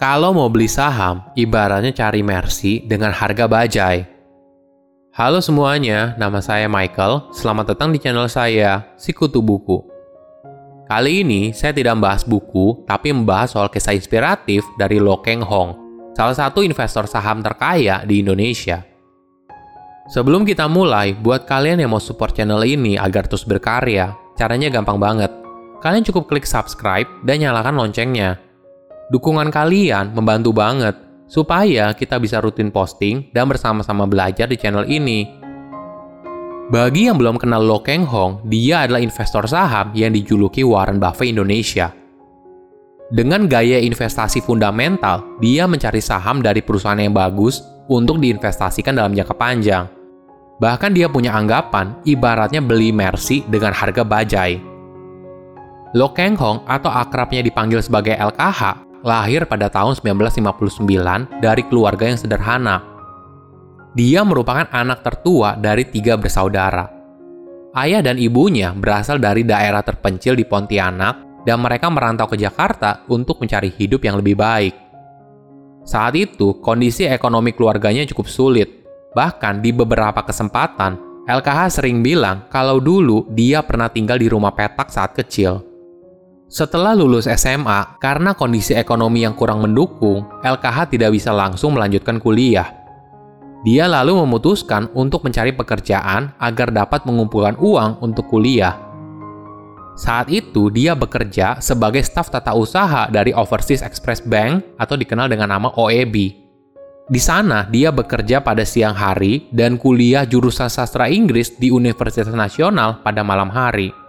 Kalau mau beli saham, ibaratnya cari Mercy dengan harga bajai. Halo semuanya, nama saya Michael. Selamat datang di channel saya, Sikutu Buku. Kali ini saya tidak membahas buku, tapi membahas soal kisah inspiratif dari Lo Keng Hong, salah satu investor saham terkaya di Indonesia. Sebelum kita mulai, buat kalian yang mau support channel ini agar terus berkarya, caranya gampang banget. Kalian cukup klik subscribe dan nyalakan loncengnya Dukungan kalian membantu banget supaya kita bisa rutin posting dan bersama-sama belajar di channel ini. Bagi yang belum kenal Lo Keng Hong, dia adalah investor saham yang dijuluki Warren Buffett Indonesia. Dengan gaya investasi fundamental, dia mencari saham dari perusahaan yang bagus untuk diinvestasikan dalam jangka panjang. Bahkan dia punya anggapan ibaratnya beli Mercy dengan harga bajai. Lo Keng Hong atau akrabnya dipanggil sebagai LKH lahir pada tahun 1959 dari keluarga yang sederhana. Dia merupakan anak tertua dari tiga bersaudara. Ayah dan ibunya berasal dari daerah terpencil di Pontianak dan mereka merantau ke Jakarta untuk mencari hidup yang lebih baik. Saat itu, kondisi ekonomi keluarganya cukup sulit. Bahkan di beberapa kesempatan, LKH sering bilang kalau dulu dia pernah tinggal di rumah petak saat kecil. Setelah lulus SMA, karena kondisi ekonomi yang kurang mendukung, LKH tidak bisa langsung melanjutkan kuliah. Dia lalu memutuskan untuk mencari pekerjaan agar dapat mengumpulkan uang untuk kuliah. Saat itu, dia bekerja sebagai staf tata usaha dari Overseas Express Bank atau dikenal dengan nama OEB. Di sana, dia bekerja pada siang hari dan kuliah jurusan sastra Inggris di Universitas Nasional pada malam hari.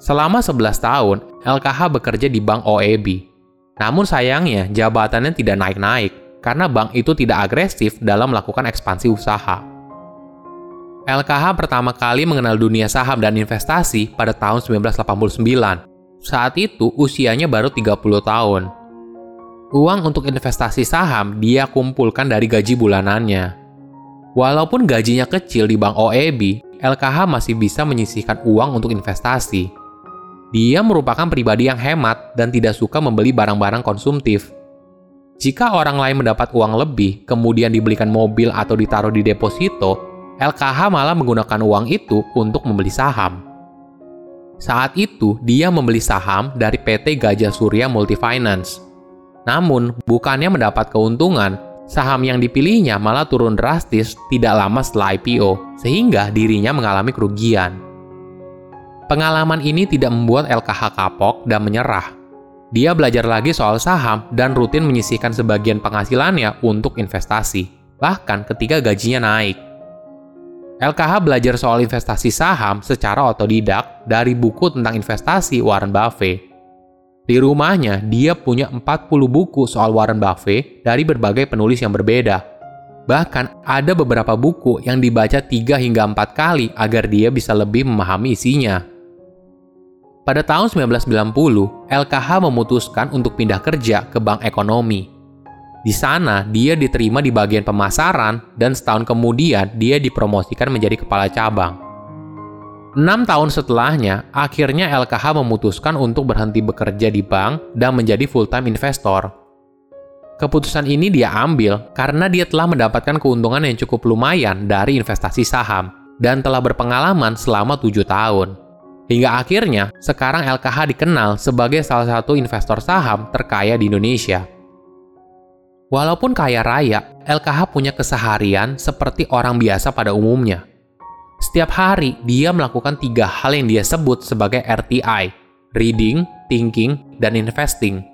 Selama 11 tahun, LKH bekerja di Bank OEB. Namun sayangnya, jabatannya tidak naik-naik karena bank itu tidak agresif dalam melakukan ekspansi usaha. LKH pertama kali mengenal dunia saham dan investasi pada tahun 1989. Saat itu usianya baru 30 tahun. Uang untuk investasi saham dia kumpulkan dari gaji bulanannya. Walaupun gajinya kecil di Bank OEB, LKH masih bisa menyisihkan uang untuk investasi. Dia merupakan pribadi yang hemat dan tidak suka membeli barang-barang konsumtif. Jika orang lain mendapat uang lebih, kemudian dibelikan mobil atau ditaruh di deposito, LKH malah menggunakan uang itu untuk membeli saham. Saat itu, dia membeli saham dari PT Gajah Surya Multifinance. Namun, bukannya mendapat keuntungan, saham yang dipilihnya malah turun drastis tidak lama setelah IPO, sehingga dirinya mengalami kerugian. Pengalaman ini tidak membuat LKH kapok dan menyerah. Dia belajar lagi soal saham dan rutin menyisihkan sebagian penghasilannya untuk investasi, bahkan ketika gajinya naik. LKH belajar soal investasi saham secara otodidak dari buku tentang investasi Warren Buffett. Di rumahnya, dia punya 40 buku soal Warren Buffett dari berbagai penulis yang berbeda. Bahkan ada beberapa buku yang dibaca 3 hingga 4 kali agar dia bisa lebih memahami isinya. Pada tahun 1990, LKH memutuskan untuk pindah kerja ke Bank Ekonomi. Di sana, dia diterima di bagian pemasaran dan setahun kemudian dia dipromosikan menjadi kepala cabang. Enam tahun setelahnya, akhirnya LKH memutuskan untuk berhenti bekerja di bank dan menjadi full-time investor. Keputusan ini dia ambil karena dia telah mendapatkan keuntungan yang cukup lumayan dari investasi saham dan telah berpengalaman selama tujuh tahun. Hingga akhirnya, sekarang LKH dikenal sebagai salah satu investor saham terkaya di Indonesia. Walaupun kaya raya, LKH punya keseharian seperti orang biasa pada umumnya. Setiap hari, dia melakukan tiga hal yang dia sebut sebagai RTI, Reading, Thinking, dan Investing.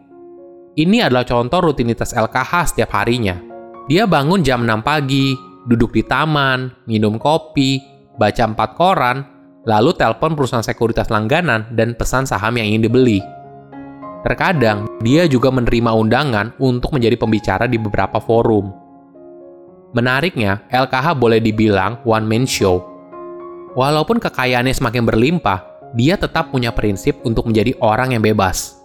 Ini adalah contoh rutinitas LKH setiap harinya. Dia bangun jam 6 pagi, duduk di taman, minum kopi, baca empat koran, lalu telepon perusahaan sekuritas langganan dan pesan saham yang ingin dibeli. Terkadang, dia juga menerima undangan untuk menjadi pembicara di beberapa forum. Menariknya, LKH boleh dibilang one-man show. Walaupun kekayaannya semakin berlimpah, dia tetap punya prinsip untuk menjadi orang yang bebas.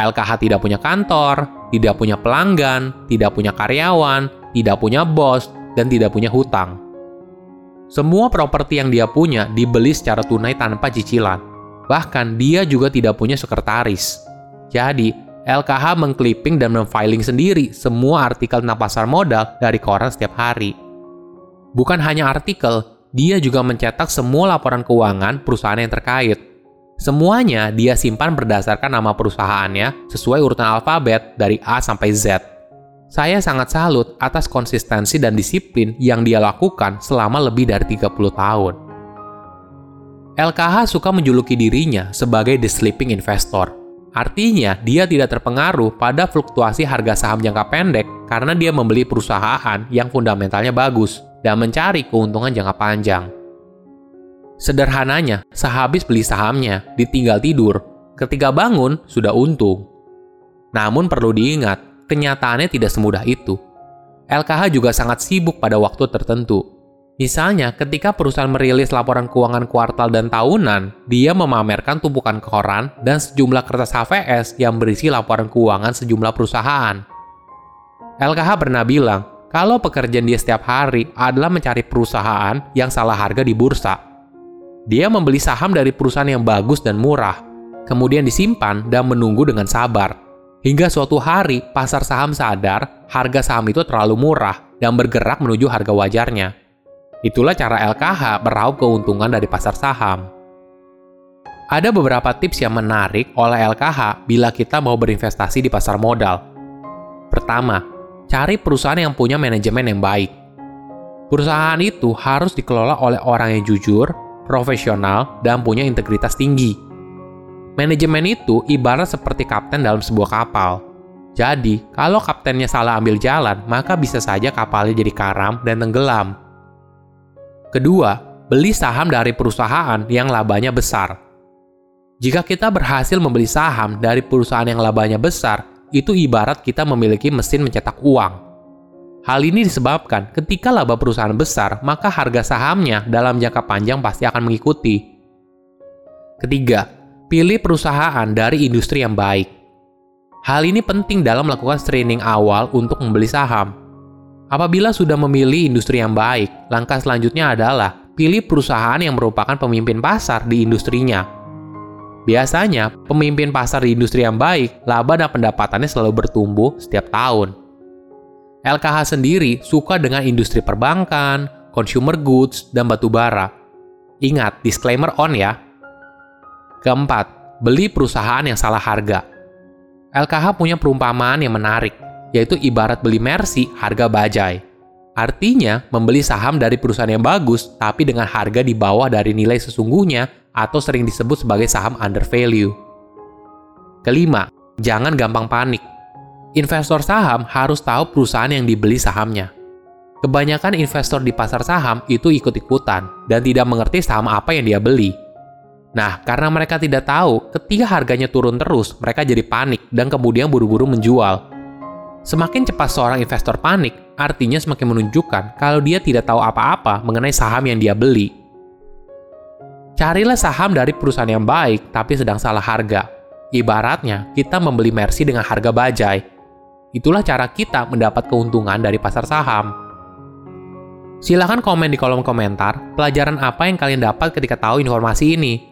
LKH tidak punya kantor, tidak punya pelanggan, tidak punya karyawan, tidak punya bos, dan tidak punya hutang. Semua properti yang dia punya dibeli secara tunai tanpa cicilan. Bahkan dia juga tidak punya sekretaris. Jadi, LKH mengclipping dan memfiling sendiri semua artikel tentang pasar modal dari koran setiap hari. Bukan hanya artikel, dia juga mencetak semua laporan keuangan perusahaan yang terkait. Semuanya dia simpan berdasarkan nama perusahaannya sesuai urutan alfabet dari A sampai Z. Saya sangat salut atas konsistensi dan disiplin yang dia lakukan selama lebih dari 30 tahun. LKH suka menjuluki dirinya sebagai the sleeping investor. Artinya, dia tidak terpengaruh pada fluktuasi harga saham jangka pendek karena dia membeli perusahaan yang fundamentalnya bagus dan mencari keuntungan jangka panjang. Sederhananya, sehabis beli sahamnya, ditinggal tidur. Ketika bangun, sudah untung. Namun perlu diingat, kenyataannya tidak semudah itu. LKH juga sangat sibuk pada waktu tertentu, Misalnya, ketika perusahaan merilis laporan keuangan kuartal dan tahunan, dia memamerkan tumpukan koran dan sejumlah kertas HVS yang berisi laporan keuangan sejumlah perusahaan. LKH pernah bilang, kalau pekerjaan dia setiap hari adalah mencari perusahaan yang salah harga di bursa. Dia membeli saham dari perusahaan yang bagus dan murah, kemudian disimpan dan menunggu dengan sabar. Hingga suatu hari, pasar saham sadar harga saham itu terlalu murah dan bergerak menuju harga wajarnya. Itulah cara LKH meraup keuntungan dari pasar saham. Ada beberapa tips yang menarik oleh LKH bila kita mau berinvestasi di pasar modal. Pertama, cari perusahaan yang punya manajemen yang baik. Perusahaan itu harus dikelola oleh orang yang jujur, profesional, dan punya integritas tinggi. Manajemen itu ibarat seperti kapten dalam sebuah kapal. Jadi, kalau kaptennya salah ambil jalan, maka bisa saja kapalnya jadi karam dan tenggelam. Kedua, beli saham dari perusahaan yang labanya besar. Jika kita berhasil membeli saham dari perusahaan yang labanya besar, itu ibarat kita memiliki mesin mencetak uang. Hal ini disebabkan ketika laba perusahaan besar, maka harga sahamnya dalam jangka panjang pasti akan mengikuti. Ketiga, pilih perusahaan dari industri yang baik. Hal ini penting dalam melakukan screening awal untuk membeli saham. Apabila sudah memilih industri yang baik, langkah selanjutnya adalah pilih perusahaan yang merupakan pemimpin pasar di industrinya. Biasanya, pemimpin pasar di industri yang baik, laba dan pendapatannya selalu bertumbuh setiap tahun. LKH sendiri suka dengan industri perbankan, consumer goods, dan batu bara. Ingat, disclaimer on ya. Keempat, beli perusahaan yang salah harga. LKH punya perumpamaan yang menarik yaitu ibarat beli Mercy harga bajai. Artinya, membeli saham dari perusahaan yang bagus, tapi dengan harga di bawah dari nilai sesungguhnya atau sering disebut sebagai saham under value. Kelima, jangan gampang panik. Investor saham harus tahu perusahaan yang dibeli sahamnya. Kebanyakan investor di pasar saham itu ikut-ikutan dan tidak mengerti saham apa yang dia beli. Nah, karena mereka tidak tahu, ketika harganya turun terus, mereka jadi panik dan kemudian buru-buru menjual Semakin cepat seorang investor panik, artinya semakin menunjukkan kalau dia tidak tahu apa-apa mengenai saham yang dia beli. Carilah saham dari perusahaan yang baik tapi sedang salah harga. Ibaratnya, kita membeli Mercy dengan harga bajai. Itulah cara kita mendapat keuntungan dari pasar saham. Silahkan komen di kolom komentar pelajaran apa yang kalian dapat ketika tahu informasi ini.